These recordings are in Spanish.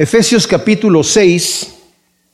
Efesios capítulo 6,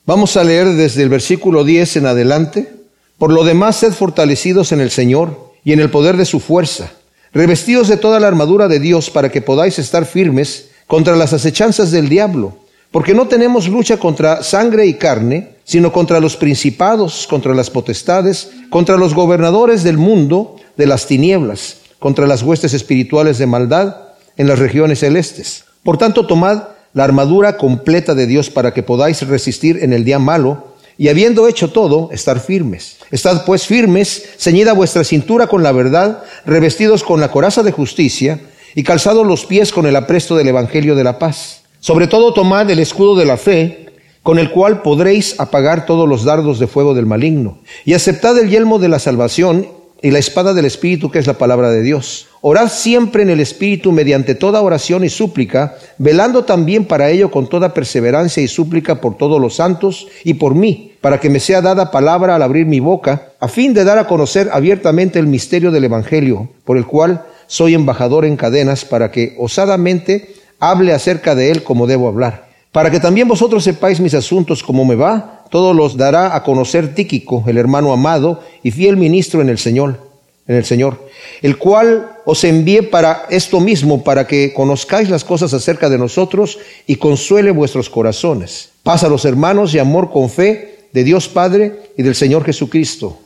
vamos a leer desde el versículo 10 en adelante. Por lo demás, sed fortalecidos en el Señor y en el poder de su fuerza, revestidos de toda la armadura de Dios para que podáis estar firmes contra las acechanzas del diablo, porque no tenemos lucha contra sangre y carne, sino contra los principados, contra las potestades, contra los gobernadores del mundo de las tinieblas, contra las huestes espirituales de maldad en las regiones celestes. Por tanto, tomad la armadura completa de Dios para que podáis resistir en el día malo y habiendo hecho todo, estar firmes. Estad pues firmes, ceñida vuestra cintura con la verdad, revestidos con la coraza de justicia y calzados los pies con el apresto del Evangelio de la paz. Sobre todo tomad el escudo de la fe, con el cual podréis apagar todos los dardos de fuego del maligno. Y aceptad el yelmo de la salvación y la espada del Espíritu, que es la palabra de Dios. Orad siempre en el Espíritu mediante toda oración y súplica, velando también para ello con toda perseverancia y súplica por todos los santos y por mí, para que me sea dada palabra al abrir mi boca, a fin de dar a conocer abiertamente el misterio del Evangelio, por el cual soy embajador en cadenas, para que osadamente hable acerca de él como debo hablar. Para que también vosotros sepáis mis asuntos como me va, todos los dará a conocer Tíquico, el hermano amado y fiel ministro en el Señor, en el Señor, el cual os envíe para esto mismo, para que conozcáis las cosas acerca de nosotros y consuele vuestros corazones. Paz a los hermanos y amor con fe de Dios Padre y del Señor Jesucristo.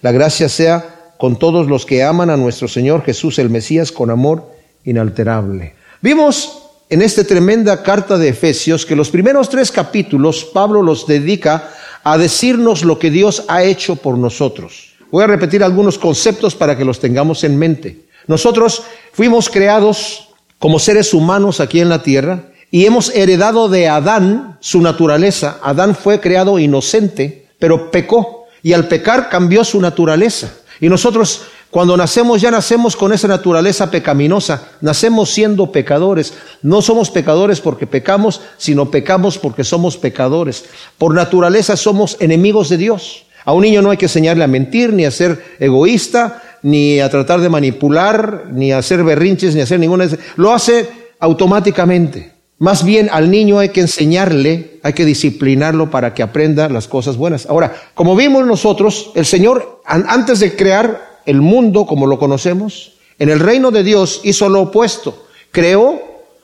La gracia sea con todos los que aman a nuestro Señor Jesús el Mesías con amor inalterable. Vimos en esta tremenda carta de Efesios que los primeros tres capítulos Pablo los dedica a decirnos lo que Dios ha hecho por nosotros. Voy a repetir algunos conceptos para que los tengamos en mente. Nosotros fuimos creados como seres humanos aquí en la tierra y hemos heredado de Adán su naturaleza. Adán fue creado inocente, pero pecó y al pecar cambió su naturaleza. Y nosotros cuando nacemos ya nacemos con esa naturaleza pecaminosa, nacemos siendo pecadores. No somos pecadores porque pecamos, sino pecamos porque somos pecadores. Por naturaleza somos enemigos de Dios. A un niño no hay que enseñarle a mentir, ni a ser egoísta, ni a tratar de manipular, ni a hacer berrinches, ni a hacer ninguna... Lo hace automáticamente. Más bien al niño hay que enseñarle, hay que disciplinarlo para que aprenda las cosas buenas. Ahora, como vimos nosotros, el Señor, antes de crear el mundo como lo conocemos, en el reino de Dios hizo lo opuesto. Creó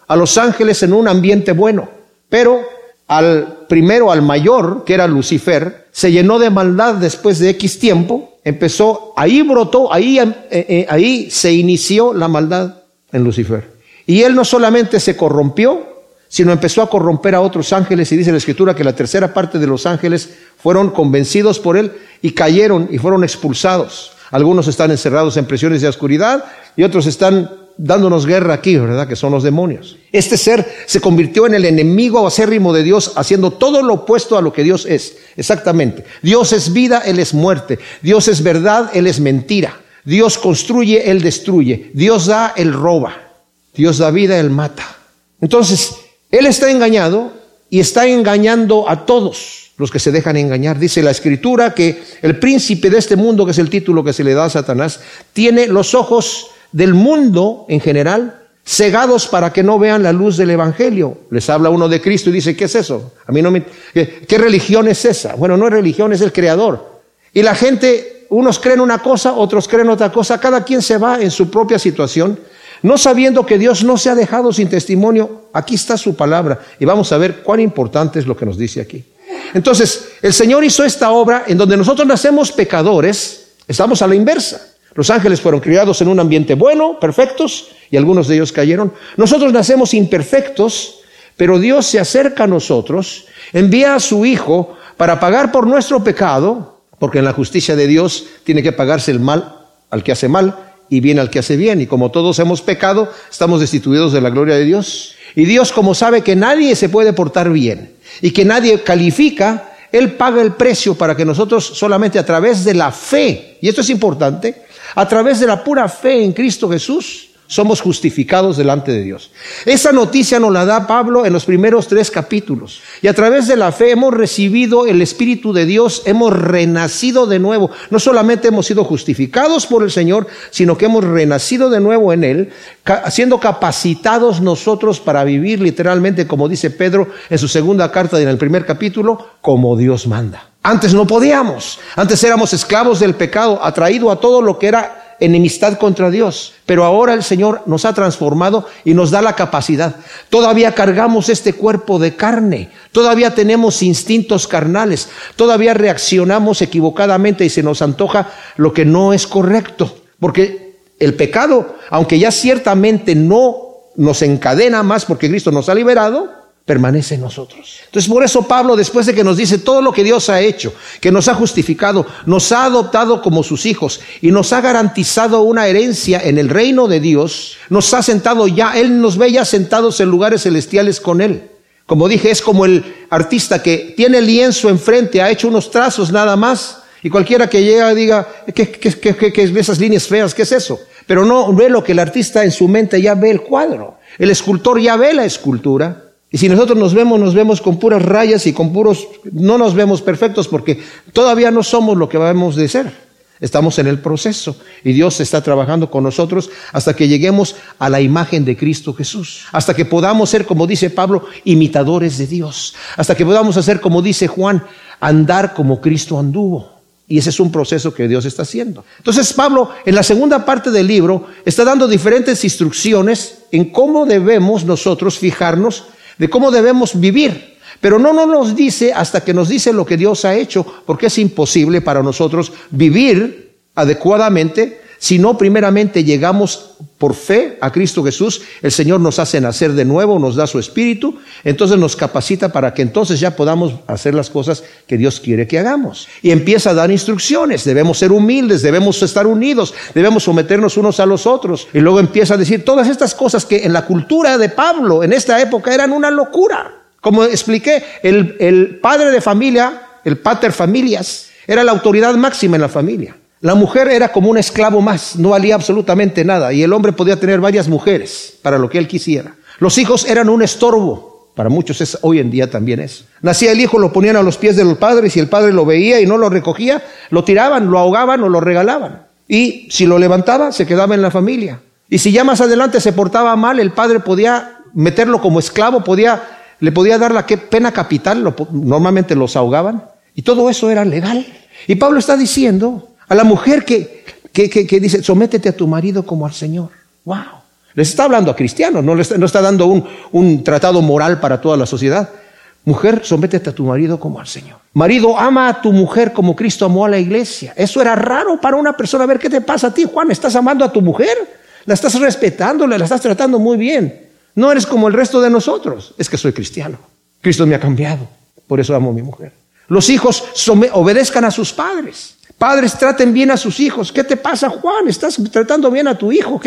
a los ángeles en un ambiente bueno, pero al primero, al mayor, que era Lucifer, se llenó de maldad después de X tiempo, empezó, ahí brotó, ahí, eh, eh, ahí se inició la maldad en Lucifer. Y él no solamente se corrompió, sino empezó a corromper a otros ángeles y dice la escritura que la tercera parte de los ángeles fueron convencidos por él y cayeron y fueron expulsados. Algunos están encerrados en prisiones de oscuridad y otros están dándonos guerra aquí, ¿verdad? Que son los demonios. Este ser se convirtió en el enemigo acérrimo de Dios, haciendo todo lo opuesto a lo que Dios es. Exactamente. Dios es vida, Él es muerte. Dios es verdad, Él es mentira. Dios construye, Él destruye. Dios da, Él roba. Dios da vida, Él mata. Entonces, Él está engañado y está engañando a todos los que se dejan engañar. Dice la escritura que el príncipe de este mundo, que es el título que se le da a Satanás, tiene los ojos del mundo en general cegados para que no vean la luz del Evangelio. Les habla uno de Cristo y dice, ¿qué es eso? A mí no me... ¿Qué, religión es esa? Bueno, no es religión, es el Creador. Y la gente, unos creen una cosa, otros creen otra cosa, cada quien se va en su propia situación, no sabiendo que Dios no se ha dejado sin testimonio. Aquí está su palabra y vamos a ver cuán importante es lo que nos dice aquí. Entonces, el Señor hizo esta obra en donde nosotros nacemos pecadores, estamos a la inversa. Los ángeles fueron criados en un ambiente bueno, perfectos, y algunos de ellos cayeron. Nosotros nacemos imperfectos, pero Dios se acerca a nosotros, envía a su Hijo para pagar por nuestro pecado, porque en la justicia de Dios tiene que pagarse el mal al que hace mal y bien al que hace bien. Y como todos hemos pecado, estamos destituidos de la gloria de Dios. Y Dios, como sabe que nadie se puede portar bien y que nadie califica, Él paga el precio para que nosotros solamente a través de la fe, y esto es importante, a través de la pura fe en Cristo Jesús, somos justificados delante de Dios. Esa noticia nos la da Pablo en los primeros tres capítulos. Y a través de la fe hemos recibido el Espíritu de Dios, hemos renacido de nuevo. No solamente hemos sido justificados por el Señor, sino que hemos renacido de nuevo en Él, siendo capacitados nosotros para vivir literalmente, como dice Pedro en su segunda carta en el primer capítulo, como Dios manda. Antes no podíamos, antes éramos esclavos del pecado, atraído a todo lo que era enemistad contra Dios. Pero ahora el Señor nos ha transformado y nos da la capacidad. Todavía cargamos este cuerpo de carne, todavía tenemos instintos carnales, todavía reaccionamos equivocadamente y se nos antoja lo que no es correcto. Porque el pecado, aunque ya ciertamente no nos encadena más porque Cristo nos ha liberado, permanece en nosotros. Entonces por eso Pablo, después de que nos dice todo lo que Dios ha hecho, que nos ha justificado, nos ha adoptado como sus hijos y nos ha garantizado una herencia en el reino de Dios, nos ha sentado ya, Él nos ve ya sentados en lugares celestiales con Él. Como dije, es como el artista que tiene lienzo enfrente, ha hecho unos trazos nada más, y cualquiera que llega diga, ¿qué, qué, qué, qué, esas líneas feas? ¿Qué es eso? Pero no ve lo que el artista en su mente ya ve el cuadro. El escultor ya ve la escultura. Y si nosotros nos vemos, nos vemos con puras rayas y con puros, no nos vemos perfectos porque todavía no somos lo que vamos de ser. Estamos en el proceso y Dios está trabajando con nosotros hasta que lleguemos a la imagen de Cristo Jesús, hasta que podamos ser, como dice Pablo, imitadores de Dios, hasta que podamos hacer, como dice Juan, andar como Cristo anduvo. Y ese es un proceso que Dios está haciendo. Entonces Pablo, en la segunda parte del libro, está dando diferentes instrucciones en cómo debemos nosotros fijarnos de cómo debemos vivir. Pero no nos dice hasta que nos dice lo que Dios ha hecho, porque es imposible para nosotros vivir adecuadamente si no primeramente llegamos por fe a Cristo Jesús, el Señor nos hace nacer de nuevo, nos da su espíritu, entonces nos capacita para que entonces ya podamos hacer las cosas que Dios quiere que hagamos. Y empieza a dar instrucciones, debemos ser humildes, debemos estar unidos, debemos someternos unos a los otros. Y luego empieza a decir todas estas cosas que en la cultura de Pablo en esta época eran una locura. Como expliqué, el, el padre de familia, el pater familias, era la autoridad máxima en la familia. La mujer era como un esclavo más, no valía absolutamente nada, y el hombre podía tener varias mujeres para lo que él quisiera. Los hijos eran un estorbo, para muchos es, hoy en día también es. Nacía el hijo, lo ponían a los pies de los padres, y el padre lo veía y no lo recogía, lo tiraban, lo ahogaban o lo regalaban. Y si lo levantaba, se quedaba en la familia. Y si ya más adelante se portaba mal, el padre podía meterlo como esclavo, podía, le podía dar la pena capital, normalmente los ahogaban, y todo eso era legal. Y Pablo está diciendo a la mujer que, que, dice, sométete a tu marido como al Señor. ¡Wow! Les está hablando a cristianos, no, les no está dando un, un tratado moral para toda la sociedad. Mujer, sométete a tu marido como al Señor. Marido, ama a tu mujer como Cristo amó a la iglesia. Eso era raro para una persona. A ver, ¿qué te pasa a ti, Juan? ¿Estás amando a tu mujer? ¿La estás respetando? ¿La estás tratando muy bien? No eres como el resto de nosotros. Es que soy cristiano. Cristo me ha cambiado. Por eso amo a mi mujer. Los hijos obedezcan a sus padres. Padres traten bien a sus hijos. ¿Qué te pasa, Juan? ¿Estás tratando bien a tu hijo?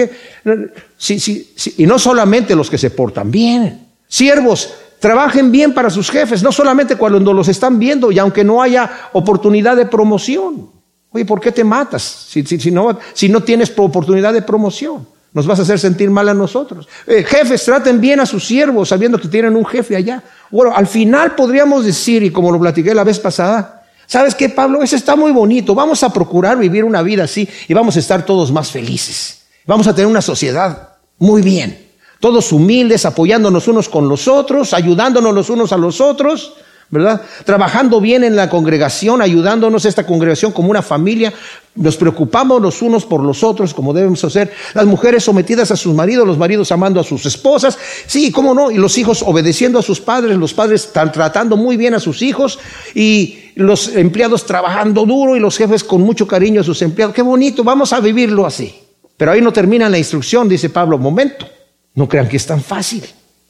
Sí, sí, sí. Y no solamente los que se portan bien. Siervos, trabajen bien para sus jefes, no solamente cuando los están viendo y aunque no haya oportunidad de promoción. Oye, ¿por qué te matas si, si, no, si no, tienes oportunidad de promoción? Nos vas a hacer sentir mal a nosotros. Eh, jefes, traten bien a sus siervos sabiendo que tienen un jefe allá. Bueno, al final podríamos decir, y como lo platiqué la vez pasada, ¿Sabes qué, Pablo? Eso está muy bonito. Vamos a procurar vivir una vida así y vamos a estar todos más felices. Vamos a tener una sociedad muy bien. Todos humildes, apoyándonos unos con los otros, ayudándonos los unos a los otros. ¿Verdad? Trabajando bien en la congregación, ayudándonos a esta congregación como una familia, nos preocupamos los unos por los otros como debemos hacer, las mujeres sometidas a sus maridos, los maridos amando a sus esposas, sí, cómo no, y los hijos obedeciendo a sus padres, los padres están tratando muy bien a sus hijos. Y los empleados trabajando duro y los jefes con mucho cariño a sus empleados, qué bonito, vamos a vivirlo así. Pero ahí no termina la instrucción, dice Pablo, momento, no crean que es tan fácil,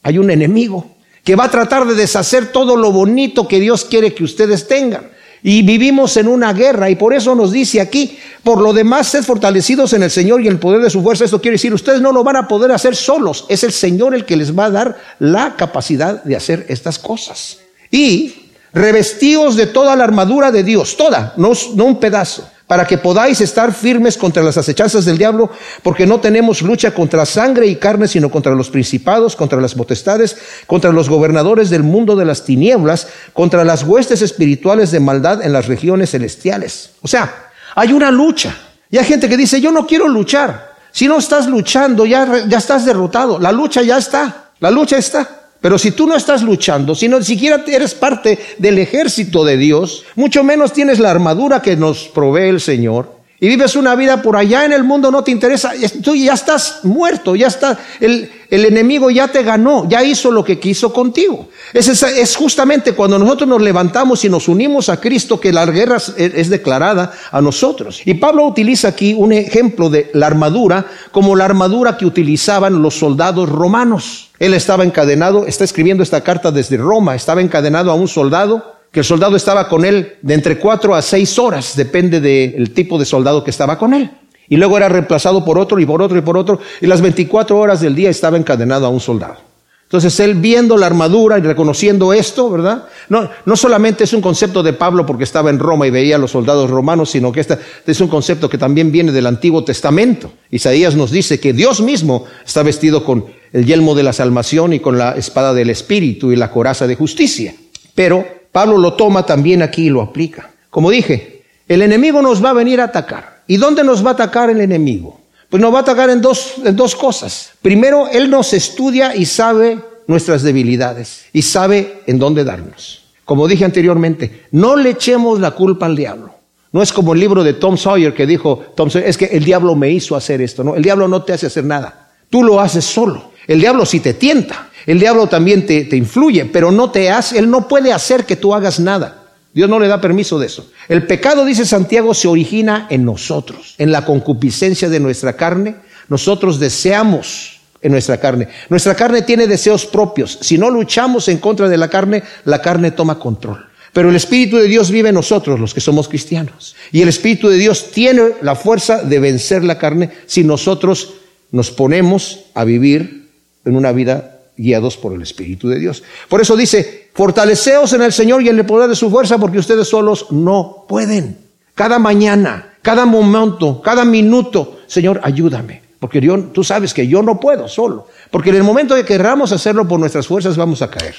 hay un enemigo que va a tratar de deshacer todo lo bonito que Dios quiere que ustedes tengan. Y vivimos en una guerra y por eso nos dice aquí, por lo demás, sed fortalecidos en el Señor y el poder de su fuerza. Esto quiere decir, ustedes no lo van a poder hacer solos, es el Señor el que les va a dar la capacidad de hacer estas cosas. Y revestidos de toda la armadura de Dios, toda, no, no un pedazo para que podáis estar firmes contra las acechanzas del diablo, porque no tenemos lucha contra sangre y carne, sino contra los principados, contra las potestades, contra los gobernadores del mundo de las tinieblas, contra las huestes espirituales de maldad en las regiones celestiales. O sea, hay una lucha. Y hay gente que dice, yo no quiero luchar. Si no estás luchando, ya, ya estás derrotado. La lucha ya está. La lucha está. Pero si tú no estás luchando, si no siquiera eres parte del ejército de Dios, mucho menos tienes la armadura que nos provee el Señor, y vives una vida por allá en el mundo, no te interesa, tú ya estás muerto, ya está, el, el enemigo ya te ganó, ya hizo lo que quiso contigo. Es, es, justamente cuando nosotros nos levantamos y nos unimos a Cristo que la guerra es, es declarada a nosotros. Y Pablo utiliza aquí un ejemplo de la armadura como la armadura que utilizaban los soldados romanos. Él estaba encadenado, está escribiendo esta carta desde Roma, estaba encadenado a un soldado que el soldado estaba con él de entre cuatro a seis horas, depende del tipo de soldado que estaba con él. Y luego era reemplazado por otro y por otro y por otro, y las 24 horas del día estaba encadenado a un soldado. Entonces él viendo la armadura y reconociendo esto, ¿verdad? No, no solamente es un concepto de Pablo porque estaba en Roma y veía a los soldados romanos, sino que este es un concepto que también viene del Antiguo Testamento. Isaías nos dice que Dios mismo está vestido con el yelmo de la salvación y con la espada del Espíritu y la coraza de justicia. Pero Pablo lo toma también aquí y lo aplica. Como dije, el enemigo nos va a venir a atacar. ¿Y dónde nos va a atacar el enemigo? Pues nos va a atacar en dos, en dos cosas. Primero, él nos estudia y sabe nuestras debilidades y sabe en dónde darnos. Como dije anteriormente, no le echemos la culpa al diablo. No es como el libro de Tom Sawyer que dijo, Tom Sawyer, es que el diablo me hizo hacer esto. No, el diablo no te hace hacer nada. Tú lo haces solo. El diablo sí te tienta. El diablo también te, te, influye, pero no te hace, él no puede hacer que tú hagas nada. Dios no le da permiso de eso. El pecado, dice Santiago, se origina en nosotros, en la concupiscencia de nuestra carne. Nosotros deseamos en nuestra carne. Nuestra carne tiene deseos propios. Si no luchamos en contra de la carne, la carne toma control. Pero el Espíritu de Dios vive en nosotros, los que somos cristianos. Y el Espíritu de Dios tiene la fuerza de vencer la carne si nosotros nos ponemos a vivir en una vida guiados por el Espíritu de Dios. Por eso dice, fortaleceos en el Señor y en el poder de su fuerza, porque ustedes solos no pueden. Cada mañana, cada momento, cada minuto, Señor, ayúdame. Porque yo, tú sabes que yo no puedo solo. Porque en el momento que querramos hacerlo por nuestras fuerzas, vamos a caer.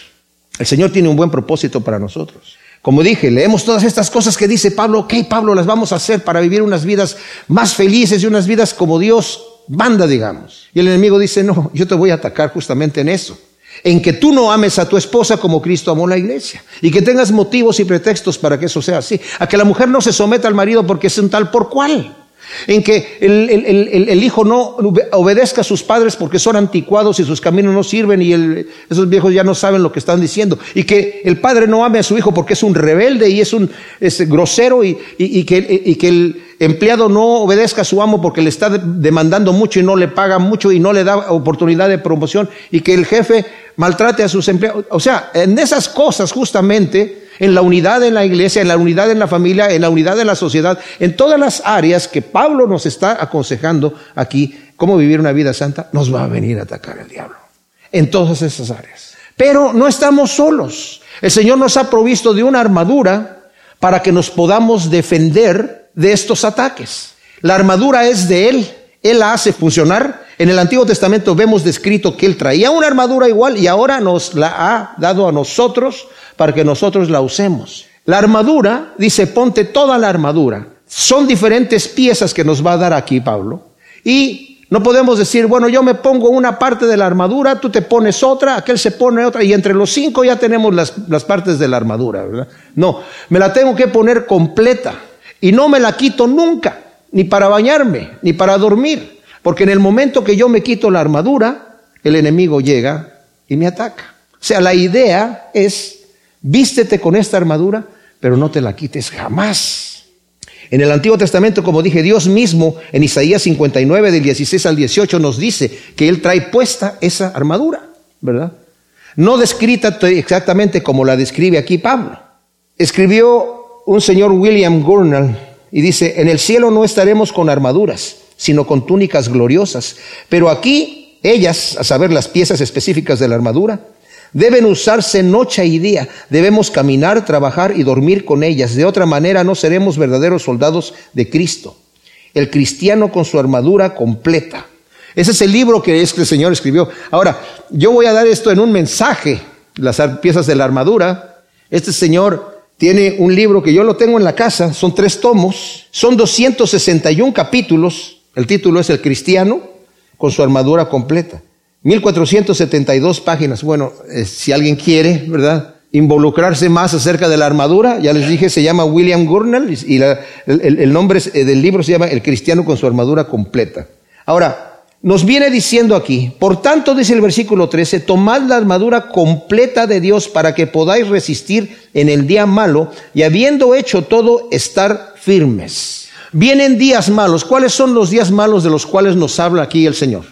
El Señor tiene un buen propósito para nosotros. Como dije, leemos todas estas cosas que dice Pablo, ok, Pablo, las vamos a hacer para vivir unas vidas más felices y unas vidas como Dios banda, digamos. Y el enemigo dice, no, yo te voy a atacar justamente en eso. En que tú no ames a tu esposa como Cristo amó la iglesia. Y que tengas motivos y pretextos para que eso sea así. A que la mujer no se someta al marido porque es un tal por cual en que el, hijo no obedezca a sus padres porque son anticuados y sus caminos no sirven y esos viejos ya no saben lo que están diciendo, y que el padre no ame a su hijo porque es un rebelde y es un grosero y, que, y que el empleado no obedezca a su amo porque le está demandando mucho y no le paga mucho y no le da oportunidad de promoción y que el jefe maltrate a sus empleados. O sea, en esas cosas justamente en la unidad en la iglesia, en la unidad en la familia, en la unidad en la sociedad, en todas las áreas que Pablo nos está aconsejando aquí, cómo vivir una vida santa, nos va a venir a atacar el diablo. En todas esas áreas. Pero no estamos solos. El Señor nos ha provisto de una armadura para que nos podamos defender de estos ataques. La armadura es de Él. Él la hace funcionar. En el Antiguo Testamento vemos descrito que Él traía una armadura igual y ahora nos la ha dado a nosotros para que nosotros la usemos. La armadura, dice, ponte toda la armadura. Son diferentes piezas que nos va a dar aquí Pablo. Y no podemos decir, bueno, yo me pongo una parte de la armadura, tú te pones otra, aquel se pone otra, y entre los cinco ya tenemos las, las partes de la armadura, ¿verdad? No, me la tengo que poner completa. Y no me la quito nunca, ni para bañarme, ni para dormir. Porque en el momento que yo me quito la armadura, el enemigo llega y me ataca. O sea, la idea es vístete con esta armadura, pero no te la quites jamás. En el Antiguo Testamento, como dije, Dios mismo en Isaías 59 del 16 al 18 nos dice que Él trae puesta esa armadura, ¿verdad? No descrita exactamente como la describe aquí Pablo. Escribió un señor William Gurnall y dice, en el cielo no estaremos con armaduras, sino con túnicas gloriosas, pero aquí ellas, a saber las piezas específicas de la armadura, Deben usarse noche y día. Debemos caminar, trabajar y dormir con ellas. De otra manera no seremos verdaderos soldados de Cristo. El cristiano con su armadura completa. Ese es el libro que es que el Señor escribió. Ahora, yo voy a dar esto en un mensaje, las piezas de la armadura. Este Señor tiene un libro que yo lo tengo en la casa, son tres tomos, son 261 capítulos. El título es El cristiano con su armadura completa. 1472 páginas. Bueno, eh, si alguien quiere, ¿verdad? Involucrarse más acerca de la armadura, ya les dije, se llama William Gurnall y el, nombre eh, del libro se llama El cristiano con su armadura completa. Ahora, nos viene diciendo aquí, por tanto, dice el versículo 13, tomad la armadura completa de Dios para que podáis resistir en el día malo y habiendo hecho todo, estar firmes. Vienen días malos. ¿Cuáles son los días malos de los cuales nos habla aquí el Señor?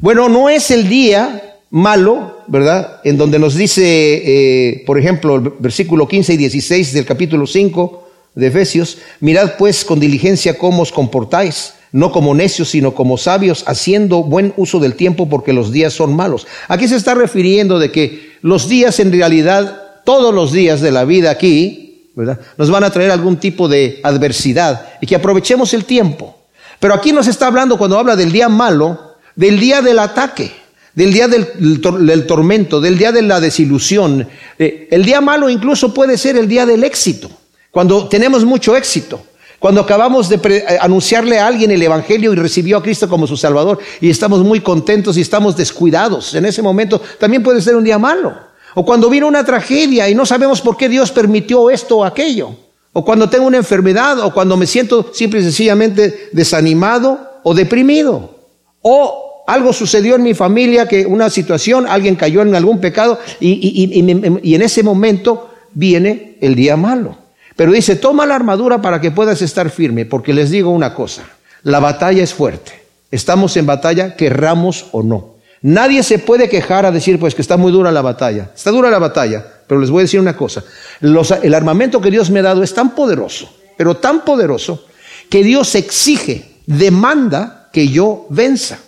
Bueno, no es el día malo, ¿verdad? En donde nos dice, eh, por ejemplo, el versículo 15 y 16 del capítulo 5 de Efesios, mirad pues con diligencia cómo os comportáis, no como necios, sino como sabios, haciendo buen uso del tiempo porque los días son malos. Aquí se está refiriendo de que los días en realidad, todos los días de la vida aquí, ¿verdad? Nos van a traer algún tipo de adversidad y que aprovechemos el tiempo. Pero aquí nos está hablando cuando habla del día malo, del día del ataque, del día del, tormento, del día de la desilusión. Eh, el día malo incluso puede ser el día del éxito, cuando tenemos mucho éxito. Cuando acabamos de eh, anunciarle a alguien el Evangelio y recibió a Cristo como su Salvador y estamos muy contentos y estamos descuidados, en ese momento también puede ser un día malo. O cuando vino una tragedia y no sabemos por qué Dios permitió esto o aquello. O cuando tengo una enfermedad o cuando me siento simple y sencillamente desanimado o deprimido. O algo sucedió en mi familia, que una situación, alguien cayó en algún pecado y, en ese momento viene el día malo. Pero dice, toma la armadura para que puedas estar firme, porque les digo una cosa, la batalla es fuerte. Estamos en batalla, querramos o no. Nadie se puede quejar a decir, pues que está muy dura la batalla. Está dura la batalla, pero les voy a decir una cosa. el armamento que Dios me ha dado es tan poderoso, pero tan poderoso, que Dios exige, demanda que yo venza.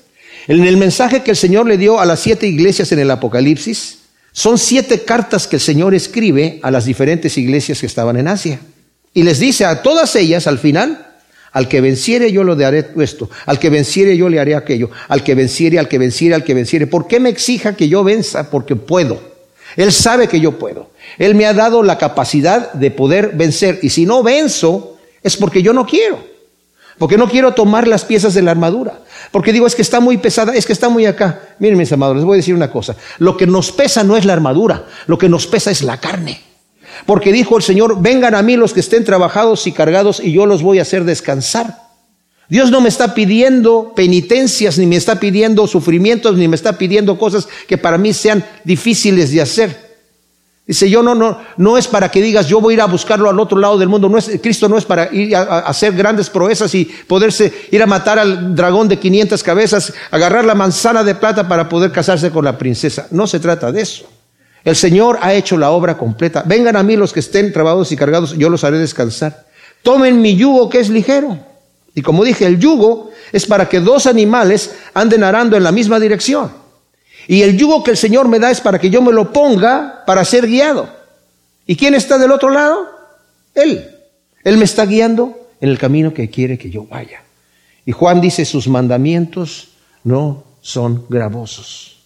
En el mensaje que el Señor le dio a las siete iglesias en el Apocalipsis, son siete cartas que el Señor escribe a las diferentes iglesias que estaban en Asia. Y les dice a todas ellas al final, al que venciere yo lo daré esto, al que venciere yo le haré aquello, al que venciere, al que venciere, al que venciere. ¿Por qué me exija que yo venza? Porque puedo. Él sabe que yo puedo. Él me ha dado la capacidad de poder vencer. Y si no venzo, es porque yo no quiero. Porque no quiero tomar las piezas de la armadura. Porque digo, es que está muy pesada, es que está muy acá. Miren, mis amados, les voy a decir una cosa. Lo que nos pesa no es la armadura, lo que nos pesa es la carne. Porque dijo el Señor, vengan a mí los que estén trabajados y cargados y yo los voy a hacer descansar. Dios no me está pidiendo penitencias, ni me está pidiendo sufrimientos, ni me está pidiendo cosas que para mí sean difíciles de hacer. Dice, yo no, no, no es para que digas, yo voy a ir a buscarlo al otro lado del mundo. No es, Cristo no es para ir a, hacer grandes proezas y poderse ir a matar al dragón de 500 cabezas, agarrar la manzana de plata para poder casarse con la princesa. No se trata de eso. El Señor ha hecho la obra completa. Vengan a mí los que estén trabados y cargados, yo los haré descansar. Tomen mi yugo que es ligero. Y como dije, el yugo es para que dos animales anden arando en la misma dirección. Y el yugo que el Señor me da es para que yo me lo ponga para ser guiado. ¿Y quién está del otro lado? Él. Él me está guiando en el camino que quiere que yo vaya. Y Juan dice, sus mandamientos no son gravosos.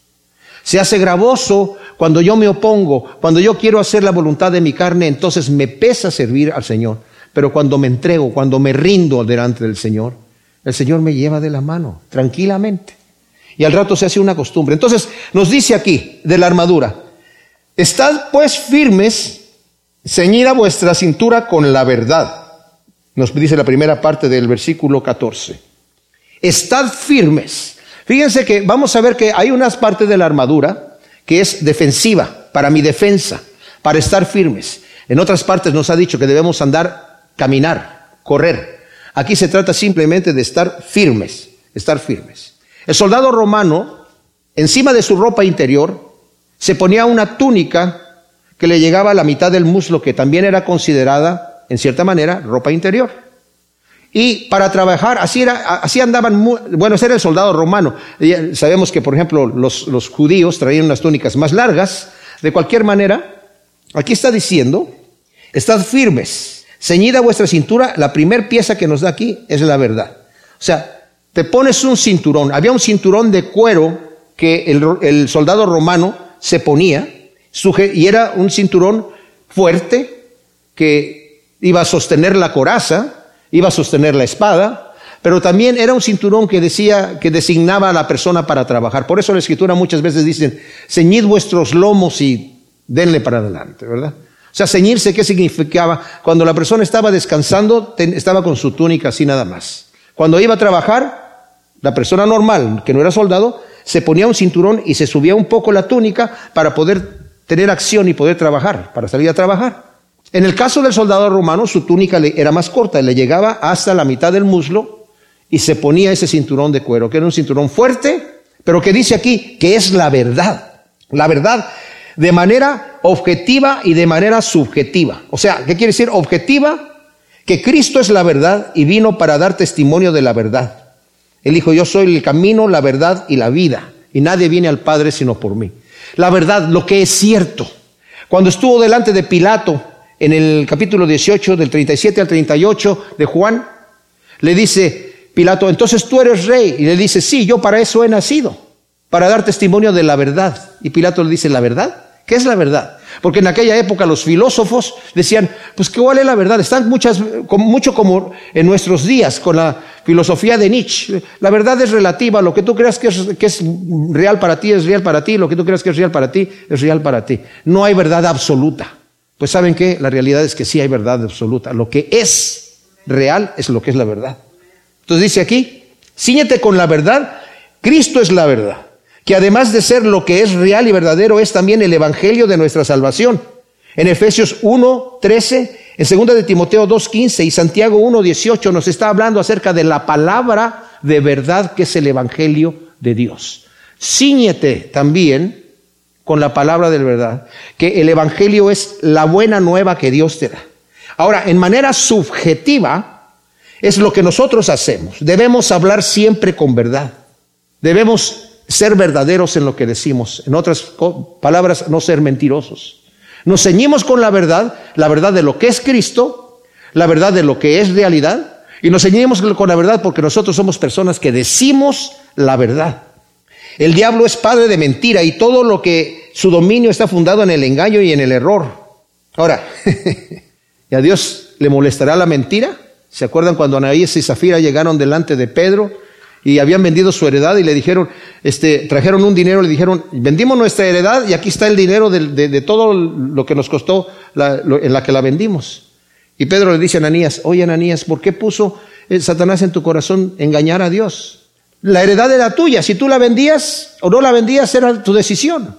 Se hace gravoso cuando yo me opongo, cuando yo quiero hacer la voluntad de mi carne, entonces me pesa servir al Señor. Pero cuando me entrego, cuando me rindo delante del Señor, el Señor me lleva de la mano, tranquilamente. Y al rato se hace una costumbre. Entonces nos dice aquí de la armadura, estad pues firmes, ceñida vuestra cintura con la verdad. Nos dice la primera parte del versículo 14. Estad firmes. Fíjense que vamos a ver que hay unas partes de la armadura que es defensiva, para mi defensa, para estar firmes. En otras partes nos ha dicho que debemos andar, caminar, correr. Aquí se trata simplemente de estar firmes, estar firmes. El soldado romano, encima de su ropa interior, se ponía una túnica que le llegaba a la mitad del muslo, que también era considerada, en cierta manera, ropa interior. Y para trabajar, así, era, así andaban, bueno, ese era el soldado romano. Sabemos que, por ejemplo, los, los judíos traían unas túnicas más largas, De cualquier manera, aquí está diciendo, estad firmes, ceñida vuestra cintura, la primer pieza que nos da aquí es la verdad. O sea, te pones un cinturón. Había un cinturón de cuero que el, soldado romano se ponía y era un cinturón fuerte que iba a sostener la coraza, iba a sostener la espada, pero también era un cinturón que decía, que designaba a la persona para trabajar. Por eso la escritura muchas veces dicen, ceñid vuestros lomos y denle para adelante, ¿verdad? O sea, ceñirse, ¿qué significaba? Cuando la persona estaba descansando, estaba con su túnica así nada más. Cuando iba a trabajar, la persona normal, que no era soldado, se ponía un cinturón y se subía un poco la túnica para poder tener acción y poder trabajar, para salir a trabajar. En el caso del soldado romano, su túnica era más corta, le llegaba hasta la mitad del muslo y se ponía ese cinturón de cuero, que era un cinturón fuerte, pero que dice aquí que es la verdad. La verdad de manera objetiva y de manera subjetiva. O sea, ¿qué quiere decir objetiva? Que Cristo es la verdad y vino para dar testimonio de la verdad. Él dijo, yo soy el camino, la verdad y la vida, y nadie viene al Padre sino por mí. La verdad, lo que es cierto. Cuando estuvo delante de Pilato, en el capítulo 18, del 37 al 38 de Juan, le dice Pilato, entonces tú eres rey. Y le dice, sí, yo para eso he nacido, para dar testimonio de la verdad. Y Pilato le dice, ¿la verdad? ¿Qué es la verdad? Porque en aquella época los filósofos decían, pues ¿qué es la verdad? Están muchas, mucho como en nuestros días con la filosofía de Nietzsche. La verdad es relativa, lo que tú creas que es, que es real para ti es real para ti, lo que tú creas que es real para ti es real para ti. No hay verdad absoluta. Pues saben qué, la realidad es que sí hay verdad absoluta. Lo que es real es lo que es la verdad. Entonces dice aquí, ciñete con la verdad, Cristo es la verdad que además de ser lo que es real y verdadero, es también el Evangelio de nuestra salvación. En Efesios 1, 13, en 2 de Timoteo 2, 15 y Santiago 1, 18 nos está hablando acerca de la palabra de verdad que es el Evangelio de Dios. Cíñete también con la palabra de verdad, que el Evangelio es la buena nueva que Dios te da. Ahora, en manera subjetiva, es lo que nosotros hacemos. Debemos hablar siempre con verdad. Debemos ser verdaderos en lo que decimos. En otras palabras, no ser mentirosos. Nos ceñimos con la verdad, la verdad de lo que es Cristo, la verdad de lo que es realidad, y nos ceñimos con la verdad porque nosotros somos personas que decimos la verdad. El diablo es padre de mentira y todo lo que su dominio está fundado en el engaño y en el error. Ahora, ¿y a Dios le molestará la mentira? ¿Se acuerdan cuando Anaías y Zafira llegaron delante de Pedro y habían vendido su heredad y le dijeron, este, trajeron un dinero, le dijeron, vendimos nuestra heredad y aquí está el dinero de, todo lo que nos costó en la que la vendimos. Y Pedro le dice a Ananías, oye Ananías, ¿por qué puso Satanás en tu corazón engañar a Dios? La heredad era tuya, si tú la vendías o no la vendías era tu decisión.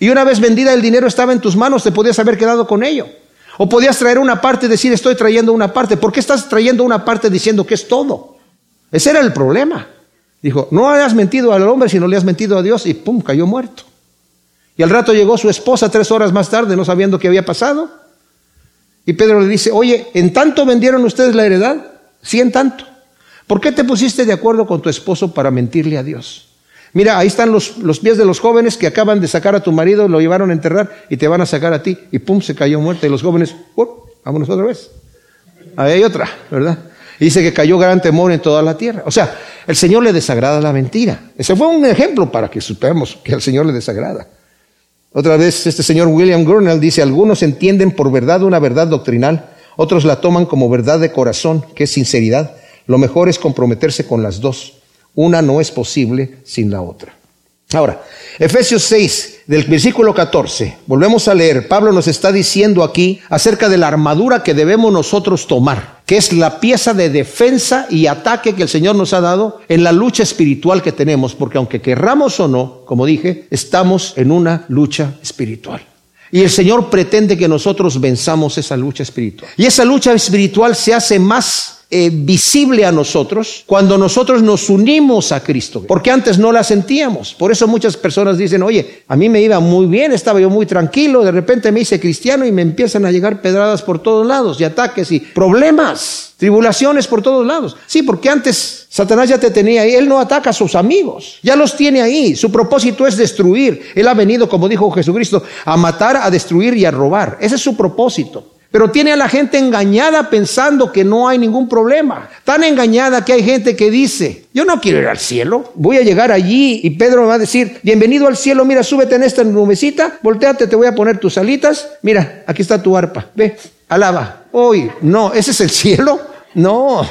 Y una vez vendida el dinero estaba en tus manos, te podías haber quedado con ello. O podías traer una parte y decir, estoy trayendo una parte. ¿Por qué estás trayendo una parte diciendo que es todo? Ese era el problema. Dijo, no hayas mentido al hombre, sino le has mentido a Dios y pum, cayó muerto. Y al rato llegó su esposa tres horas más tarde, no sabiendo qué había pasado. Y Pedro le dice, oye, ¿en tanto vendieron ustedes la heredad? Sí, en tanto. ¿Por qué te pusiste de acuerdo con tu esposo para mentirle a Dios? Mira, ahí están los, los pies de los jóvenes que acaban de sacar a tu marido, lo llevaron a enterrar y te van a sacar a ti. Y pum, se cayó muerto. Y los jóvenes, vámonos otra vez. Ahí hay otra, ¿verdad? Y dice que cayó gran temor en toda la tierra. O sea, el Señor le desagrada la mentira. Ese fue un ejemplo para que supemos que al Señor le desagrada. Otra vez, este señor William Gurnall dice, algunos entienden por verdad una verdad doctrinal, otros la toman como verdad de corazón, que es sinceridad. Lo mejor es comprometerse con las dos. Una no es posible sin la otra. Ahora, Efesios 6, del versículo 14, volvemos a leer, Pablo nos está diciendo aquí acerca de la armadura que debemos nosotros tomar, que es la pieza de defensa y ataque que el Señor nos ha dado en la lucha espiritual que tenemos, porque aunque querramos o no, como dije, estamos en una lucha espiritual. Y el Señor pretende que nosotros venzamos esa lucha espiritual. Y esa lucha espiritual se hace más eh, visible a nosotros cuando nosotros nos unimos a Cristo, porque antes no la sentíamos. Por eso muchas personas dicen, oye, a mí me iba muy bien, estaba yo muy tranquilo, de repente me hice cristiano y me empiezan a llegar pedradas por todos lados y ataques y problemas, tribulaciones por todos lados. Sí, porque antes Satanás ya te tenía ahí, él no ataca a sus amigos, ya los tiene ahí, su propósito es destruir. Él ha venido, como dijo Jesucristo, a matar, a destruir y a robar. Ese es su propósito. Pero tiene a la gente engañada pensando que no hay ningún problema. Tan engañada que hay gente que dice, yo no quiero ir al cielo, voy a llegar allí y Pedro me va a decir, bienvenido al cielo, mira, súbete en esta nubecita, volteate, te voy a poner tus alitas, mira, aquí está tu arpa, ve, alaba. Hoy, no, ¿ese es el cielo? No,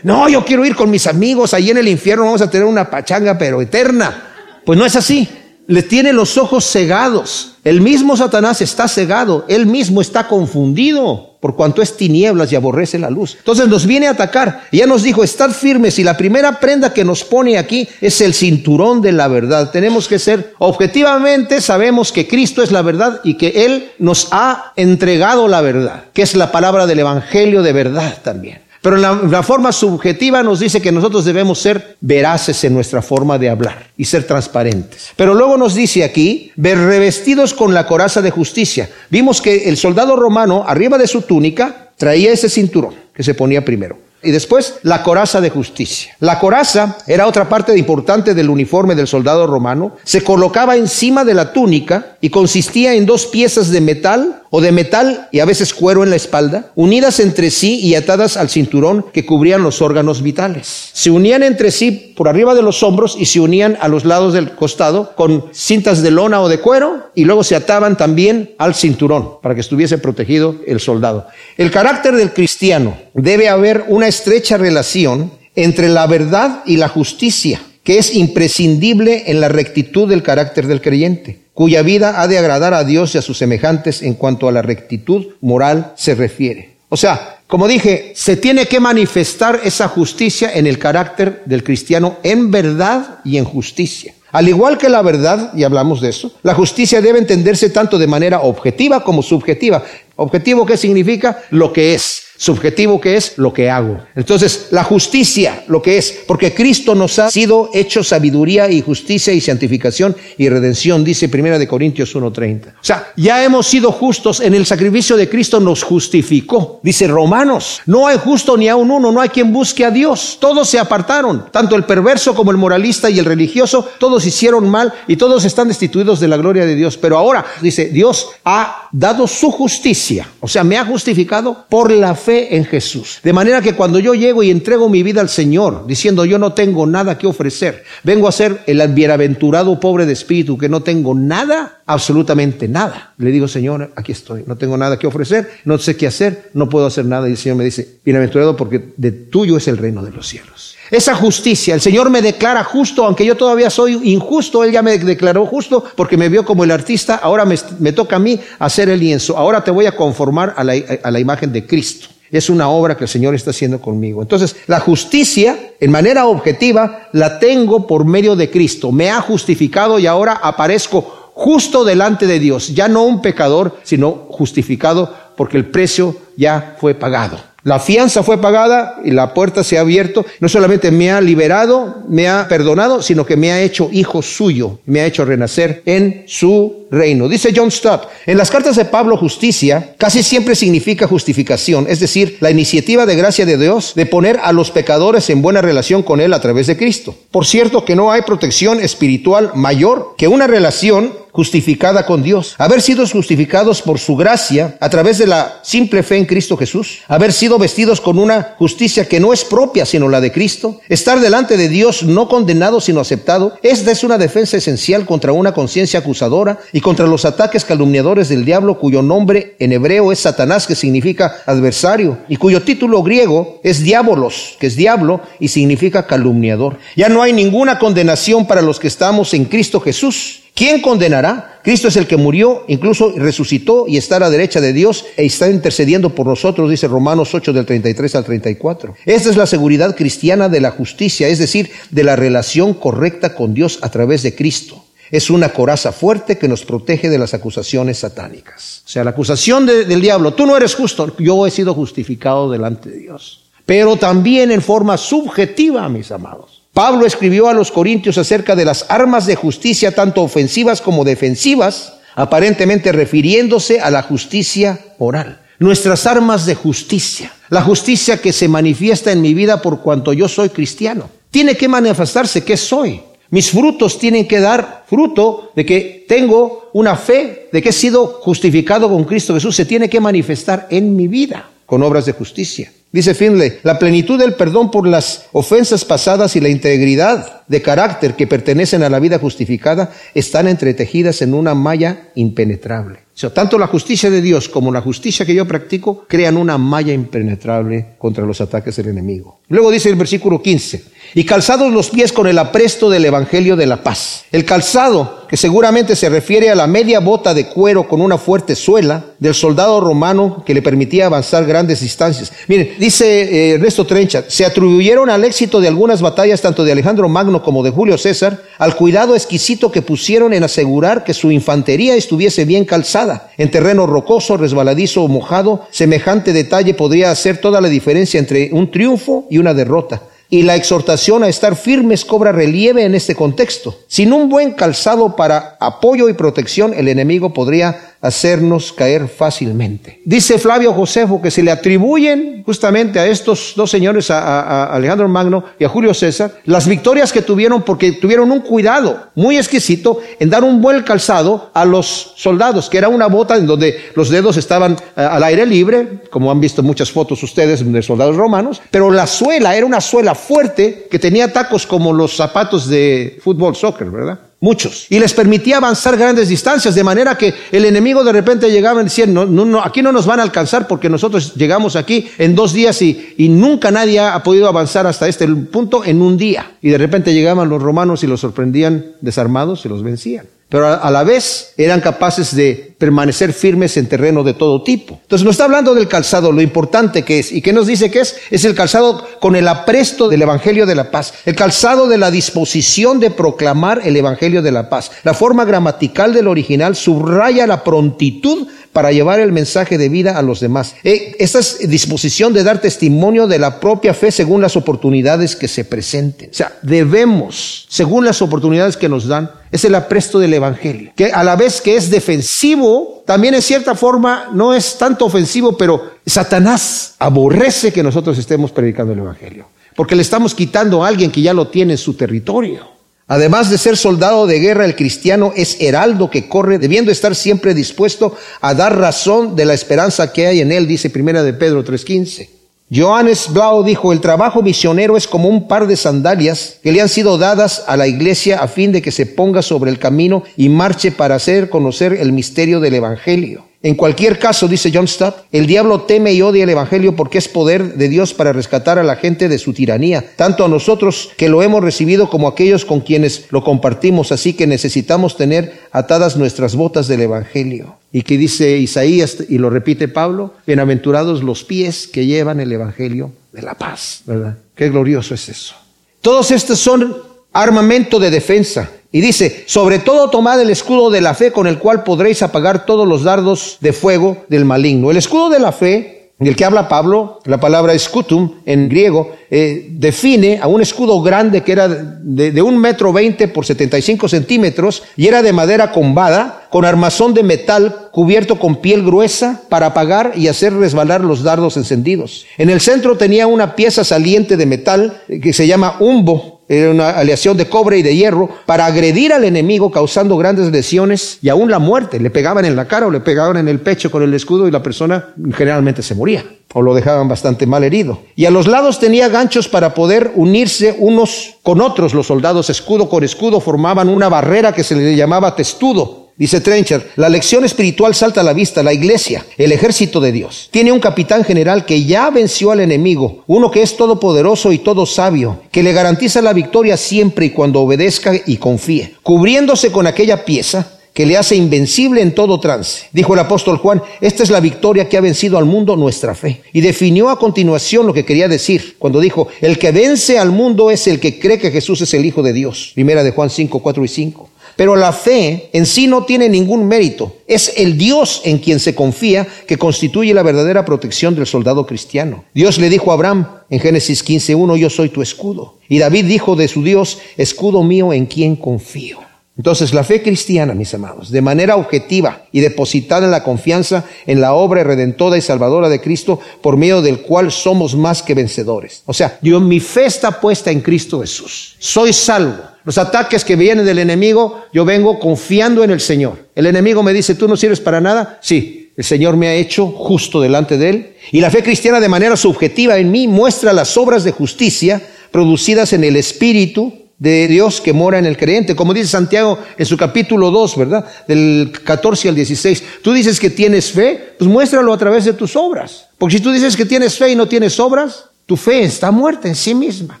no, yo quiero ir con mis amigos, allí en el infierno vamos a tener una pachanga, pero eterna. Pues no es así le tiene los ojos cegados. El mismo Satanás está cegado, él mismo está confundido por cuanto es tinieblas y aborrece la luz. Entonces nos viene a atacar. Ya nos dijo, estad firmes y la primera prenda que nos pone aquí es el cinturón de la verdad. Tenemos que ser objetivamente, sabemos que Cristo es la verdad y que Él nos ha entregado la verdad, que es la palabra del Evangelio de verdad también. Pero en la, forma subjetiva nos dice que nosotros debemos ser veraces en nuestra forma de hablar y ser transparentes. Pero luego nos dice aquí, revestidos con la coraza de justicia. Vimos que el soldado romano, arriba de su túnica, traía ese cinturón que se ponía primero. Y después la coraza de justicia. La coraza era otra parte importante del uniforme del soldado romano. Se colocaba encima de la túnica y consistía en dos piezas de metal o de metal y a veces cuero en la espalda, unidas entre sí y atadas al cinturón que cubrían los órganos vitales. Se unían entre sí por arriba de los hombros y se unían a los lados del costado con cintas de lona o de cuero y luego se ataban también al cinturón para que estuviese protegido el soldado. El carácter del cristiano debe haber una estrecha relación entre la verdad y la justicia que es imprescindible en la rectitud del carácter del creyente cuya vida ha de agradar a Dios y a sus semejantes en cuanto a la rectitud moral se refiere. O sea, como dije, se tiene que manifestar esa justicia en el carácter del cristiano en verdad y en justicia. Al igual que la verdad, y hablamos de eso, la justicia debe entenderse tanto de manera objetiva como subjetiva. Objetivo, ¿qué significa? Lo que es subjetivo que es lo que hago. Entonces, la justicia, lo que es, porque Cristo nos ha sido hecho sabiduría y justicia y santificación y redención, dice Primera de Corintios 1:30. O sea, ya hemos sido justos en el sacrificio de Cristo nos justificó. Dice Romanos, no hay justo ni aun uno, no hay quien busque a Dios. Todos se apartaron, tanto el perverso como el moralista y el religioso, todos hicieron mal y todos están destituidos de la gloria de Dios. Pero ahora dice, Dios ha dado su justicia, o sea, me ha justificado por la fe en Jesús. De manera que cuando yo llego y entrego mi vida al Señor, diciendo yo no tengo nada que ofrecer, vengo a ser el bienaventurado pobre de espíritu, que no tengo nada, absolutamente nada. Le digo, Señor, aquí estoy, no tengo nada que ofrecer, no sé qué hacer, no puedo hacer nada. Y el Señor me dice, bienaventurado porque de tuyo es el reino de los cielos. Esa justicia, el Señor me declara justo, aunque yo todavía soy injusto, Él ya me declaró justo porque me vio como el artista, ahora me, toca a mí hacer el lienzo, ahora te voy a conformar a la imagen de Cristo. Es una obra que el Señor está haciendo conmigo. Entonces, la justicia, en manera objetiva, la tengo por medio de Cristo. Me ha justificado y ahora aparezco justo delante de Dios. Ya no un pecador, sino justificado porque el precio ya fue pagado. La fianza fue pagada y la puerta se ha abierto. No solamente me ha liberado, me ha perdonado, sino que me ha hecho hijo suyo, me ha hecho renacer en su reino. Dice John Stott, en las cartas de Pablo justicia casi siempre significa justificación, es decir, la iniciativa de gracia de Dios de poner a los pecadores en buena relación con Él a través de Cristo. Por cierto que no hay protección espiritual mayor que una relación justificada con Dios, haber sido justificados por su gracia a través de la simple fe en Cristo Jesús, haber sido vestidos con una justicia que no es propia sino la de Cristo, estar delante de Dios no condenado sino aceptado, esta es una defensa esencial contra una conciencia acusadora y contra los ataques calumniadores del diablo cuyo nombre en hebreo es Satanás, que significa adversario, y cuyo título griego es diabolos, que es diablo y significa calumniador. Ya no hay ninguna condenación para los que estamos en Cristo Jesús. ¿Quién condenará? Cristo es el que murió, incluso resucitó y está a la derecha de Dios e está intercediendo por nosotros, dice Romanos 8 del 33 al 34. Esta es la seguridad cristiana de la justicia, es decir, de la relación correcta con Dios a través de Cristo es una coraza fuerte que nos protege de las acusaciones satánicas. O sea, la acusación del diablo, tú no eres justo, yo he sido justificado delante de Dios. pero también en forma subjetiva, mis amados. Pablo escribió a los corintios acerca de las armas de justicia, tanto ofensivas como defensivas, aparentemente refiriéndose a la justicia oral. Nuestras armas de justicia, la justicia que se manifiesta en mi vida por cuanto yo soy cristiano. Tiene que manifestarse que soy. Mis frutos tienen que dar fruto de que tengo una fe, de que he sido justificado con Cristo Jesús. Se tiene que manifestar en mi vida con obras de justicia. Dice Finley, la plenitud del perdón por las ofensas pasadas y la integridad de carácter que pertenecen a la vida justificada están entretejidas en una malla impenetrable. Tanto la justicia de Dios como la justicia que yo practico crean una malla impenetrable contra los ataques del enemigo. Luego dice el versículo 15, y calzados los pies con el apresto del Evangelio de la paz. El calzado, que seguramente se refiere a la media bota de cuero con una fuerte suela del soldado romano que le permitía avanzar grandes distancias. Miren, dice eh, Ernesto Trencha, se atribuyeron al éxito de algunas batallas tanto de Alejandro Magno como de Julio César al cuidado exquisito que pusieron en asegurar que su infantería estuviese bien calzada. En terreno rocoso, resbaladizo o mojado, semejante detalle podría hacer toda la diferencia entre un triunfo y una derrota. Y la exhortación a estar firmes cobra relieve en este contexto. Sin un buen calzado para apoyo y protección, el enemigo podría hacernos caer fácilmente. Dice Flavio Josefo que se le atribuyen justamente a estos dos señores, a, Alejandro Magno y a Julio César, las victorias que tuvieron porque tuvieron un cuidado muy exquisito en dar un buen calzado a los soldados, que era una bota en donde los dedos estaban eh, al aire libre, como han visto muchas fotos ustedes de soldados romanos, pero la suela era una suela fuerte que tenía tacos como los zapatos de fútbol, soccer, ¿verdad? Muchos, y les permitía avanzar grandes distancias, de manera que el enemigo de repente llegaba y decía, no, no, aquí no nos van a alcanzar porque nosotros llegamos aquí en dos días y, y nunca nadie ha podido avanzar hasta este punto en un día. Y de repente llegaban los romanos y los sorprendían desarmados y los vencían pero a la vez eran capaces de permanecer firmes en terreno de todo tipo. Entonces nos está hablando del calzado, lo importante que es. ¿Y qué nos dice que es? Es el calzado con el apresto del Evangelio de la Paz, el calzado de la disposición de proclamar el Evangelio de la Paz. La forma gramatical del original subraya la prontitud para llevar el mensaje de vida a los demás. Eh, esta es disposición de dar testimonio de la propia fe según las oportunidades que se presenten. O sea, debemos, según las oportunidades que nos dan, es el apresto del Evangelio, que a la vez que es defensivo, también en cierta forma no es tanto ofensivo, pero Satanás aborrece que nosotros estemos predicando el Evangelio, porque le estamos quitando a alguien que ya lo tiene en su territorio. Además de ser soldado de guerra, el cristiano es heraldo que corre, debiendo estar siempre dispuesto a dar razón de la esperanza que hay en él, dice Primera de Pedro 3.15. Johannes Blau dijo, el trabajo misionero es como un par de sandalias que le han sido dadas a la iglesia a fin de que se ponga sobre el camino y marche para hacer conocer el misterio del Evangelio. En cualquier caso, dice John Stott, el diablo teme y odia el Evangelio porque es poder de Dios para rescatar a la gente de su tiranía, tanto a nosotros que lo hemos recibido como a aquellos con quienes lo compartimos. Así que necesitamos tener atadas nuestras botas del Evangelio. Y que dice Isaías, y lo repite Pablo, bienaventurados los pies que llevan el Evangelio de la paz, ¿verdad? Qué glorioso es eso. Todos estos son armamento de defensa. Y dice, sobre todo tomad el escudo de la fe con el cual podréis apagar todos los dardos de fuego del maligno. El escudo de la fe, del que habla Pablo, la palabra escutum en griego, eh, define a un escudo grande que era de, un metro veinte por 75 centímetros y era de madera combada, con armazón de metal cubierto con piel gruesa para apagar y hacer resbalar los dardos encendidos. En el centro tenía una pieza saliente de metal que se llama umbo, era una aleación de cobre y de hierro, para agredir al enemigo causando grandes lesiones y aún la muerte. Le pegaban en la cara o le pegaban en el pecho con el escudo y la persona generalmente se moría o lo dejaban bastante mal herido. Y a los lados tenía ganchos para poder unirse unos con otros. Los soldados escudo con escudo formaban una barrera que se le llamaba testudo. Dice Trencher, la lección espiritual salta a la vista, la iglesia, el ejército de Dios. Tiene un capitán general que ya venció al enemigo, uno que es todopoderoso y todo sabio, que le garantiza la victoria siempre y cuando obedezca y confíe. Cubriéndose con aquella pieza, que le hace invencible en todo trance. Dijo el apóstol Juan, esta es la victoria que ha vencido al mundo, nuestra fe. Y definió a continuación lo que quería decir cuando dijo, el que vence al mundo es el que cree que Jesús es el Hijo de Dios. Primera de Juan 5, 4 y 5. Pero la fe en sí no tiene ningún mérito. Es el Dios en quien se confía que constituye la verdadera protección del soldado cristiano. Dios le dijo a Abraham en Génesis 15.1, yo soy tu escudo. Y David dijo de su Dios, escudo mío en quien confío. Entonces, la fe cristiana, mis amados, de manera objetiva y depositada en la confianza en la obra redentora y salvadora de Cristo, por medio del cual somos más que vencedores. O sea, yo, mi fe está puesta en Cristo Jesús. Soy salvo. Los ataques que vienen del enemigo, yo vengo confiando en el Señor. El enemigo me dice, tú no sirves para nada. Sí, el Señor me ha hecho justo delante de Él. Y la fe cristiana de manera subjetiva en mí muestra las obras de justicia producidas en el Espíritu de Dios que mora en el creyente. Como dice Santiago en su capítulo 2, ¿verdad? Del 14 al 16. Tú dices que tienes fe, pues muéstralo a través de tus obras. Porque si tú dices que tienes fe y no tienes obras, tu fe está muerta en sí misma.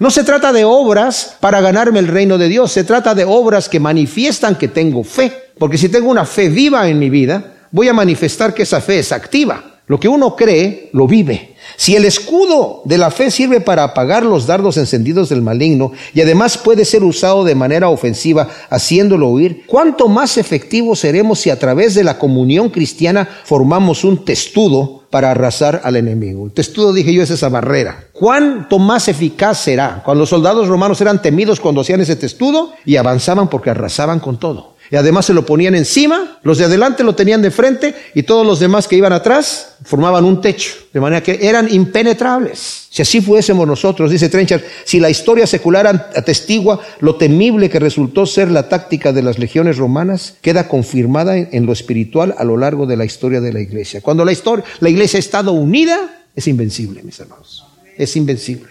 No se trata de obras para ganarme el reino de Dios, se trata de obras que manifiestan que tengo fe. Porque si tengo una fe viva en mi vida, voy a manifestar que esa fe es activa. Lo que uno cree, lo vive. Si el escudo de la fe sirve para apagar los dardos encendidos del maligno y además puede ser usado de manera ofensiva haciéndolo huir, ¿cuánto más efectivos seremos si a través de la comunión cristiana formamos un testudo para arrasar al enemigo? El testudo, dije yo, es esa barrera. ¿Cuánto más eficaz será? Cuando los soldados romanos eran temidos cuando hacían ese testudo y avanzaban porque arrasaban con todo y además se lo ponían encima, los de adelante lo tenían de frente y todos los demás que iban atrás formaban un techo, de manera que eran impenetrables. Si así fuésemos nosotros, dice Trenchard, si la historia secular atestigua lo temible que resultó ser la táctica de las legiones romanas, queda confirmada en lo espiritual a lo largo de la historia de la iglesia. Cuando la historia, la iglesia ha estado unida, es invencible, mis hermanos. Es invencible.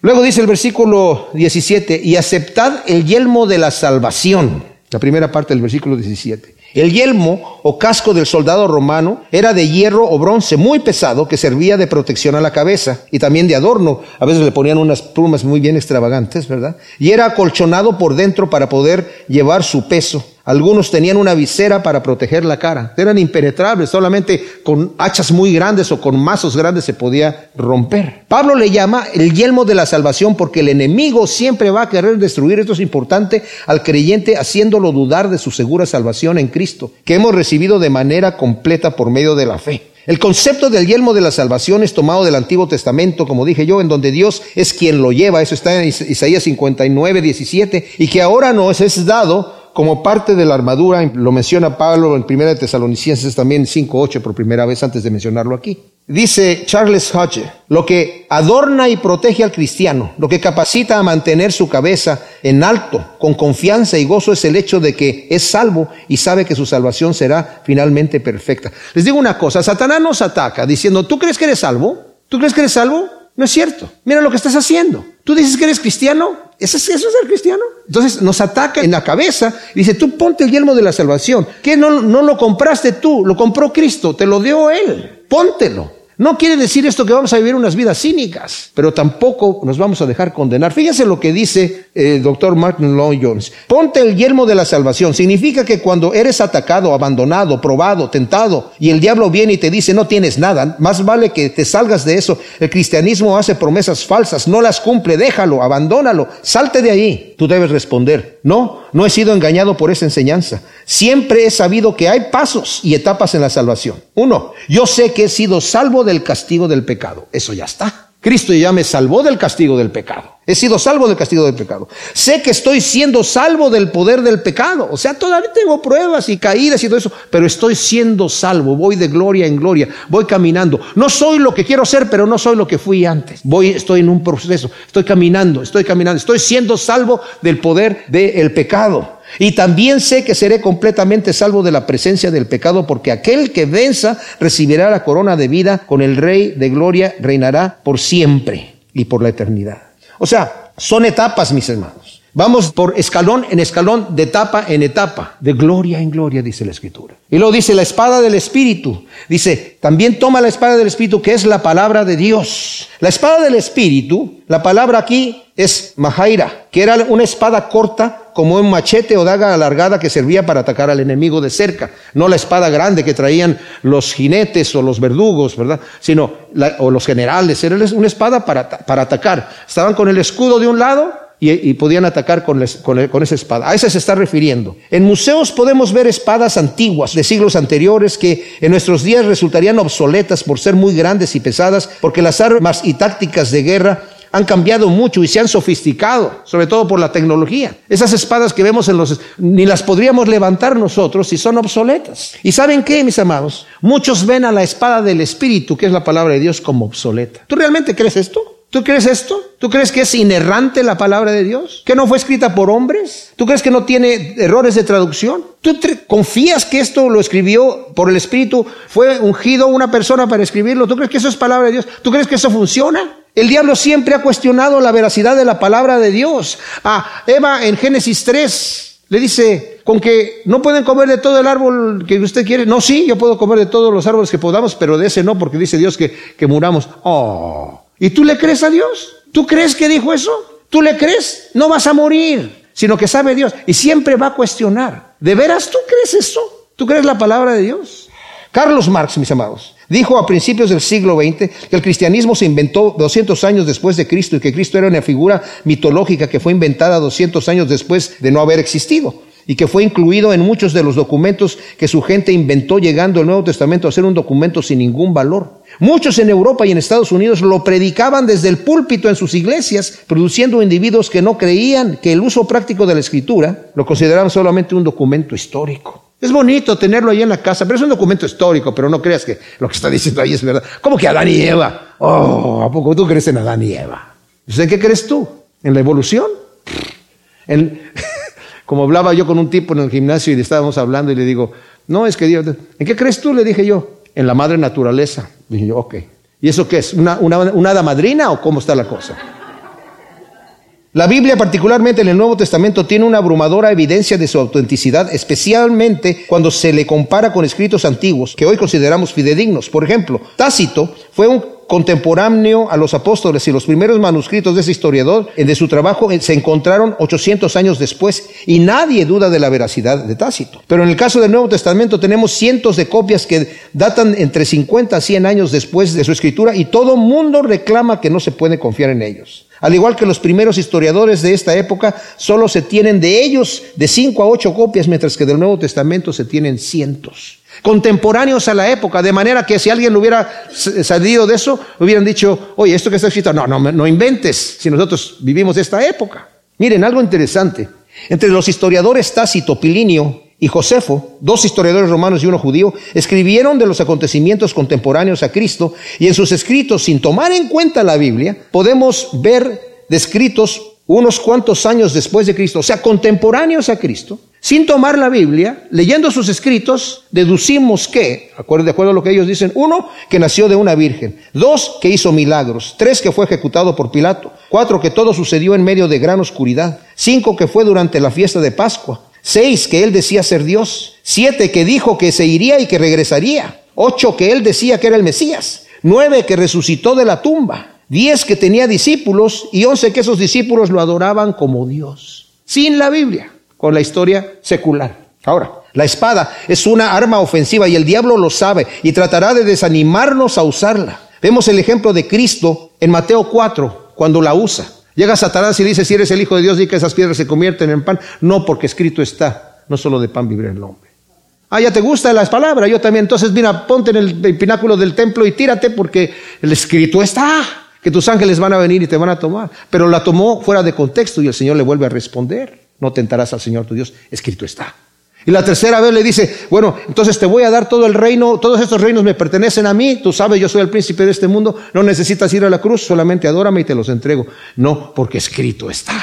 Luego dice el versículo 17, y aceptad el yelmo de la salvación la primera parte del versículo 17. El yelmo o casco del soldado romano era de hierro o bronce muy pesado que servía de protección a la cabeza y también de adorno. A veces le ponían unas plumas muy bien extravagantes, ¿verdad? Y era acolchonado por dentro para poder llevar su peso. Algunos tenían una visera para proteger la cara. Eran impenetrables, solamente con hachas muy grandes o con mazos grandes se podía romper. Pablo le llama el yelmo de la salvación porque el enemigo siempre va a querer destruir, esto es importante, al creyente haciéndolo dudar de su segura salvación en Cristo, que hemos recibido de manera completa por medio de la fe. El concepto del yelmo de la salvación es tomado del Antiguo Testamento, como dije yo, en donde Dios es quien lo lleva. Eso está en Isaías 59, 17, y que ahora nos es dado como parte de la armadura, lo menciona Pablo en 1 Tesalonicenses también 5.8 por primera vez antes de mencionarlo aquí. Dice Charles Hodge, lo que adorna y protege al cristiano, lo que capacita a mantener su cabeza en alto, con confianza y gozo, es el hecho de que es salvo y sabe que su salvación será finalmente perfecta. Les digo una cosa, Satanás nos ataca diciendo, ¿tú crees que eres salvo? ¿Tú crees que eres salvo? No es cierto. Mira lo que estás haciendo. Tú dices que eres cristiano, ¿Eso es, ¿Eso ser cristiano? Entonces nos ataca en la cabeza y dice, tú ponte el yelmo de la salvación. ¿Qué no, no lo compraste tú? Lo compró Cristo, te lo dio Él. Póntelo. No quiere decir esto que vamos a vivir unas vidas cínicas, pero tampoco nos vamos a dejar condenar. Fíjense lo que dice el doctor Martin Lloyd Jones. Ponte el yelmo de la salvación. Significa que cuando eres atacado, abandonado, probado, tentado, y el diablo viene y te dice no tienes nada, más vale que te salgas de eso. El cristianismo hace promesas falsas, no las cumple, déjalo, abandónalo, salte de ahí. Tú debes responder, no, no he sido engañado por esa enseñanza. Siempre he sabido que hay pasos y etapas en la salvación. Uno, yo sé que he sido salvo del castigo del pecado. Eso ya está. Cristo ya me salvó del castigo del pecado. He sido salvo del castigo del pecado. Sé que estoy siendo salvo del poder del pecado. O sea, todavía tengo pruebas y caídas y todo eso, pero estoy siendo salvo. Voy de gloria en gloria. Voy caminando. No soy lo que quiero ser, pero no soy lo que fui antes. Voy, estoy en un proceso. Estoy caminando, estoy caminando. Estoy siendo salvo del poder del pecado. Y también sé que seré completamente salvo de la presencia del pecado, porque aquel que venza recibirá la corona de vida con el Rey de Gloria, reinará por siempre y por la eternidad. O sea, son etapas, mis hermanos. Vamos por escalón en escalón, de etapa en etapa, de gloria en gloria, dice la Escritura. Y luego dice la espada del Espíritu. Dice, también toma la espada del Espíritu, que es la palabra de Dios. La espada del Espíritu, la palabra aquí es Mahaira, que era una espada corta como un machete o daga alargada que servía para atacar al enemigo de cerca. No la espada grande que traían los jinetes o los verdugos, ¿verdad? Sino, o los generales. Era una espada para, para atacar. Estaban con el escudo de un lado y, podían atacar con, con, esa espada. A esa se está refiriendo. En museos podemos ver espadas antiguas de siglos anteriores que en nuestros días resultarían obsoletas por ser muy grandes y pesadas, porque las armas y tácticas de guerra han cambiado mucho y se han sofisticado, sobre todo por la tecnología. Esas espadas que vemos en los... ni las podríamos levantar nosotros si son obsoletas. ¿Y saben qué, mis amados? Muchos ven a la espada del Espíritu, que es la palabra de Dios, como obsoleta. ¿Tú realmente crees esto? ¿Tú crees esto? ¿Tú crees que es inerrante la palabra de Dios? ¿Que no fue escrita por hombres? ¿Tú crees que no tiene errores de traducción? ¿Tú confías que esto lo escribió por el Espíritu? ¿Fue ungido una persona para escribirlo? ¿Tú crees que eso es palabra de Dios? ¿Tú crees que eso funciona? El diablo siempre ha cuestionado la veracidad de la palabra de Dios. A Eva en Génesis 3 le dice, con que no pueden comer de todo el árbol que usted quiere. No, sí, yo puedo comer de todos los árboles que podamos, pero de ese no, porque dice Dios que, que muramos. Oh. ¿Y tú le crees a Dios? ¿Tú crees que dijo eso? ¿Tú le crees? No vas a morir, sino que sabe Dios. Y siempre va a cuestionar. ¿De veras tú crees eso? ¿Tú crees la palabra de Dios? Carlos Marx, mis amados, dijo a principios del siglo XX que el cristianismo se inventó 200 años después de Cristo y que Cristo era una figura mitológica que fue inventada 200 años después de no haber existido y que fue incluido en muchos de los documentos que su gente inventó llegando el Nuevo Testamento a ser un documento sin ningún valor. Muchos en Europa y en Estados Unidos lo predicaban desde el púlpito en sus iglesias, produciendo individuos que no creían que el uso práctico de la escritura lo consideraban solamente un documento histórico. Es bonito tenerlo ahí en la casa, pero es un documento histórico, pero no creas que lo que está diciendo ahí es verdad. ¿Cómo que Adán y Eva? Oh, ¿a poco tú crees en Adán y Eva? ¿En qué crees tú? ¿En la evolución? Como hablaba yo con un tipo en el gimnasio y le estábamos hablando y le digo, no, es que Dios, ¿en qué crees tú? Le dije yo, en la madre naturaleza. Dije yo, ok. ¿Y eso qué es? ¿Una, una, una hada madrina o cómo está la cosa? La Biblia, particularmente en el Nuevo Testamento, tiene una abrumadora evidencia de su autenticidad, especialmente cuando se le compara con escritos antiguos que hoy consideramos fidedignos. Por ejemplo, Tácito fue un contemporáneo a los apóstoles y los primeros manuscritos de ese historiador, de su trabajo, eh, se encontraron 800 años después y nadie duda de la veracidad de Tácito. Pero en el caso del Nuevo Testamento tenemos cientos de copias que datan entre 50 a 100 años después de su escritura y todo mundo reclama que no se puede confiar en ellos. Al igual que los primeros historiadores de esta época, solo se tienen de ellos de 5 a 8 copias, mientras que del Nuevo Testamento se tienen cientos contemporáneos a la época, de manera que si alguien hubiera salido de eso, hubieran dicho, oye, esto que está escrito, no, no, no inventes, si nosotros vivimos esta época. Miren, algo interesante. Entre los historiadores Tácito, Pilinio y Josefo, dos historiadores romanos y uno judío, escribieron de los acontecimientos contemporáneos a Cristo y en sus escritos, sin tomar en cuenta la Biblia, podemos ver descritos unos cuantos años después de Cristo, o sea, contemporáneos a Cristo, sin tomar la Biblia, leyendo sus escritos, deducimos que, de acuerdo a lo que ellos dicen, uno, que nació de una virgen, dos, que hizo milagros, tres, que fue ejecutado por Pilato, cuatro, que todo sucedió en medio de gran oscuridad, cinco, que fue durante la fiesta de Pascua, seis, que él decía ser Dios, siete, que dijo que se iría y que regresaría, ocho, que él decía que era el Mesías, nueve, que resucitó de la tumba, diez, que tenía discípulos y once, que esos discípulos lo adoraban como Dios, sin la Biblia con la historia secular. Ahora, la espada es una arma ofensiva y el diablo lo sabe y tratará de desanimarnos a usarla. Vemos el ejemplo de Cristo en Mateo 4, cuando la usa. Llega Satanás y dice, si eres el Hijo de Dios, di que esas piedras se convierten en pan. No, porque escrito está, no solo de pan vivirá el hombre. Ah, ya te gusta las palabras, yo también. Entonces, mira, ponte en el pináculo del templo y tírate porque el escrito está, que tus ángeles van a venir y te van a tomar. Pero la tomó fuera de contexto y el Señor le vuelve a responder. No tentarás al Señor tu Dios, escrito está. Y la tercera vez le dice, bueno, entonces te voy a dar todo el reino, todos estos reinos me pertenecen a mí, tú sabes, yo soy el príncipe de este mundo, no necesitas ir a la cruz, solamente adórame y te los entrego. No, porque escrito está.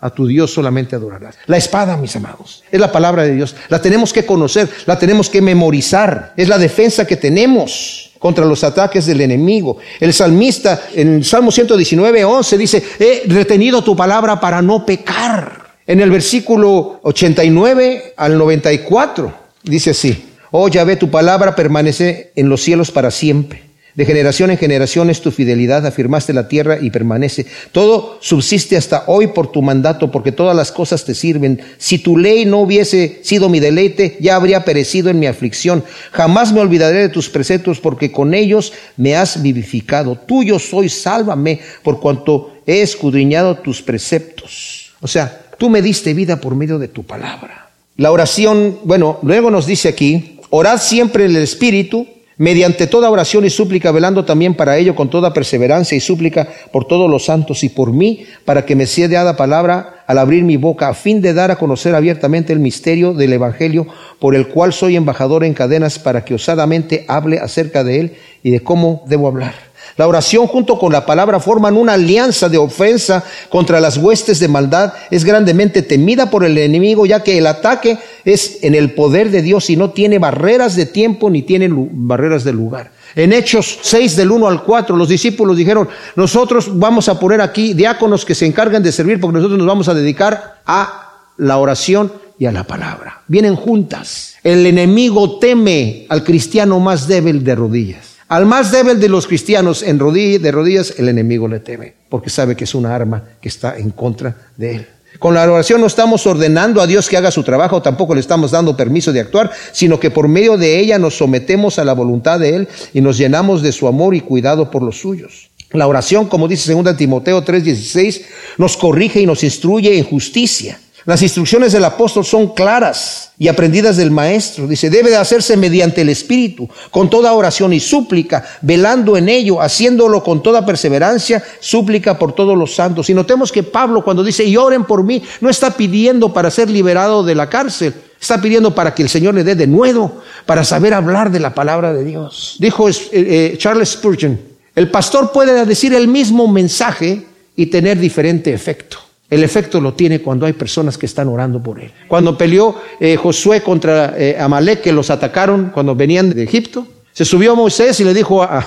A tu Dios solamente adorarás. La espada, mis amados, es la palabra de Dios. La tenemos que conocer, la tenemos que memorizar. Es la defensa que tenemos contra los ataques del enemigo. El salmista en el Salmo 119, 11 dice, he retenido tu palabra para no pecar. En el versículo 89 al 94 dice así, oh Yahvé, tu palabra permanece en los cielos para siempre. De generación en generación es tu fidelidad, afirmaste la tierra y permanece. Todo subsiste hasta hoy por tu mandato, porque todas las cosas te sirven. Si tu ley no hubiese sido mi deleite, ya habría perecido en mi aflicción. Jamás me olvidaré de tus preceptos, porque con ellos me has vivificado. Tuyo soy, sálvame, por cuanto he escudriñado tus preceptos. O sea, tú me diste vida por medio de tu palabra. La oración, bueno, luego nos dice aquí, orad siempre en el Espíritu mediante toda oración y súplica, velando también para ello con toda perseverancia y súplica por todos los santos y por mí, para que me sea dada palabra al abrir mi boca, a fin de dar a conocer abiertamente el misterio del Evangelio, por el cual soy embajador en cadenas, para que osadamente hable acerca de él y de cómo debo hablar la oración junto con la palabra forman una alianza de ofensa contra las huestes de maldad. Es grandemente temida por el enemigo, ya que el ataque es en el poder de Dios y no tiene barreras de tiempo ni tiene barreras de lugar. En Hechos 6 del 1 al 4, los discípulos dijeron, nosotros vamos a poner aquí diáconos que se encargan de servir porque nosotros nos vamos a dedicar a la oración y a la palabra. Vienen juntas. El enemigo teme al cristiano más débil de rodillas. Al más débil de los cristianos en rodillas, de rodillas, el enemigo le teme, porque sabe que es una arma que está en contra de él. Con la oración no estamos ordenando a Dios que haga su trabajo, tampoco le estamos dando permiso de actuar, sino que por medio de ella nos sometemos a la voluntad de Él y nos llenamos de su amor y cuidado por los suyos. La oración, como dice 2 Timoteo 3:16, nos corrige y nos instruye en justicia las instrucciones del apóstol son claras y aprendidas del maestro. Dice, debe de hacerse mediante el Espíritu, con toda oración y súplica, velando en ello, haciéndolo con toda perseverancia, súplica por todos los santos. Y notemos que Pablo cuando dice, y oren por mí, no está pidiendo para ser liberado de la cárcel, está pidiendo para que el Señor le dé de nuevo, para saber hablar de la palabra de Dios. Dijo eh, eh, Charles Spurgeon, el pastor puede decir el mismo mensaje y tener diferente efecto. El efecto lo tiene cuando hay personas que están orando por él. Cuando peleó eh, Josué contra eh, Amalek, que los atacaron cuando venían de Egipto, se subió Moisés y le dijo a,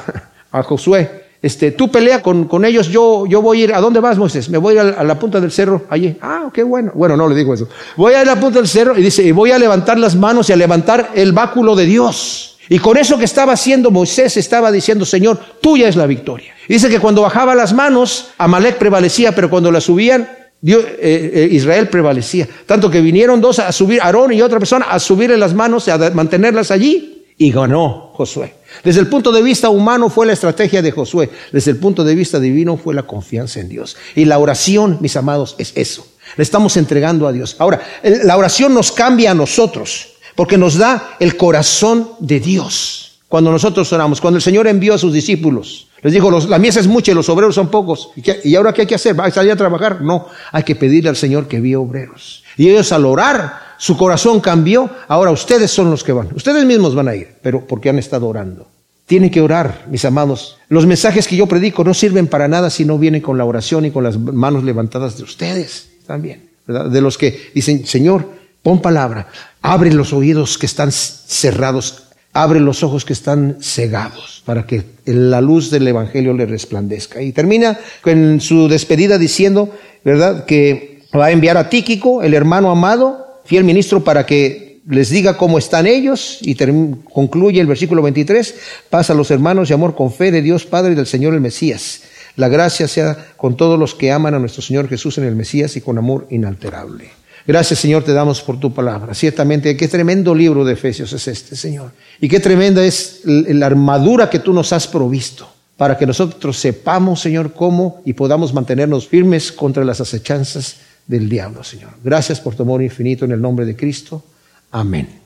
Josué, este, tú pelea con, ellos, yo, yo voy a ir, ¿a dónde vas Moisés? Me voy a a, la punta del cerro, allí. Ah, qué bueno. Bueno, no le digo eso. Voy a a la punta del cerro y dice, y voy a levantar las manos y a levantar el báculo de Dios. Y con eso que estaba haciendo Moisés estaba diciendo, Señor, tuya es la victoria. dice que cuando bajaba las manos, Amalek prevalecía, pero cuando las subían, Eh, eh, Israel prevalecía. Tanto que vinieron dos a subir, Aarón y otra persona, a subirle las manos a mantenerlas allí. Y ganó Josué. Desde el punto de vista humano fue la estrategia de Josué. Desde el punto de vista divino fue la confianza en Dios. Y la oración, mis amados, es eso. Le estamos entregando a Dios. Ahora, la oración nos cambia a nosotros porque nos da el corazón de Dios. Cuando nosotros oramos, cuando el Señor envió a sus discípulos, les dijo, la mies es mucha y los obreros son pocos. ¿Y, ahora qué hay que hacer? ¿Va a salir a trabajar? No, hay que pedirle al Señor que envíe obreros. Y ellos al orar, su corazón cambió. Ahora ustedes son los que van. Ustedes mismos van a ir, pero porque han estado orando. Tienen que orar, mis amados. Los mensajes que yo predico no sirven para nada si no vienen con la oración y con las manos levantadas de ustedes también. De los que dicen, Señor, pon palabra, abre los oídos que están cerrados abre los ojos que están cegados para que la luz del Evangelio le resplandezca. Y termina con su despedida diciendo, ¿verdad?, que va a enviar a Tíquico, el hermano amado, fiel ministro, para que les diga cómo están ellos y concluye el versículo 23, pasa a los hermanos y amor con fe de Dios Padre y del Señor el Mesías. La gracia sea con todos los que aman a nuestro Señor Jesús en el Mesías y con amor inalterable. Gracias, Señor, te damos por tu palabra. Ciertamente, qué tremendo libro de Efesios es este, Señor. Y qué tremenda es la armadura que tú nos has provisto para que nosotros sepamos, Señor, cómo y podamos mantenernos firmes contra las acechanzas del diablo, Señor. Gracias por tu amor infinito en el nombre de Cristo. Amén.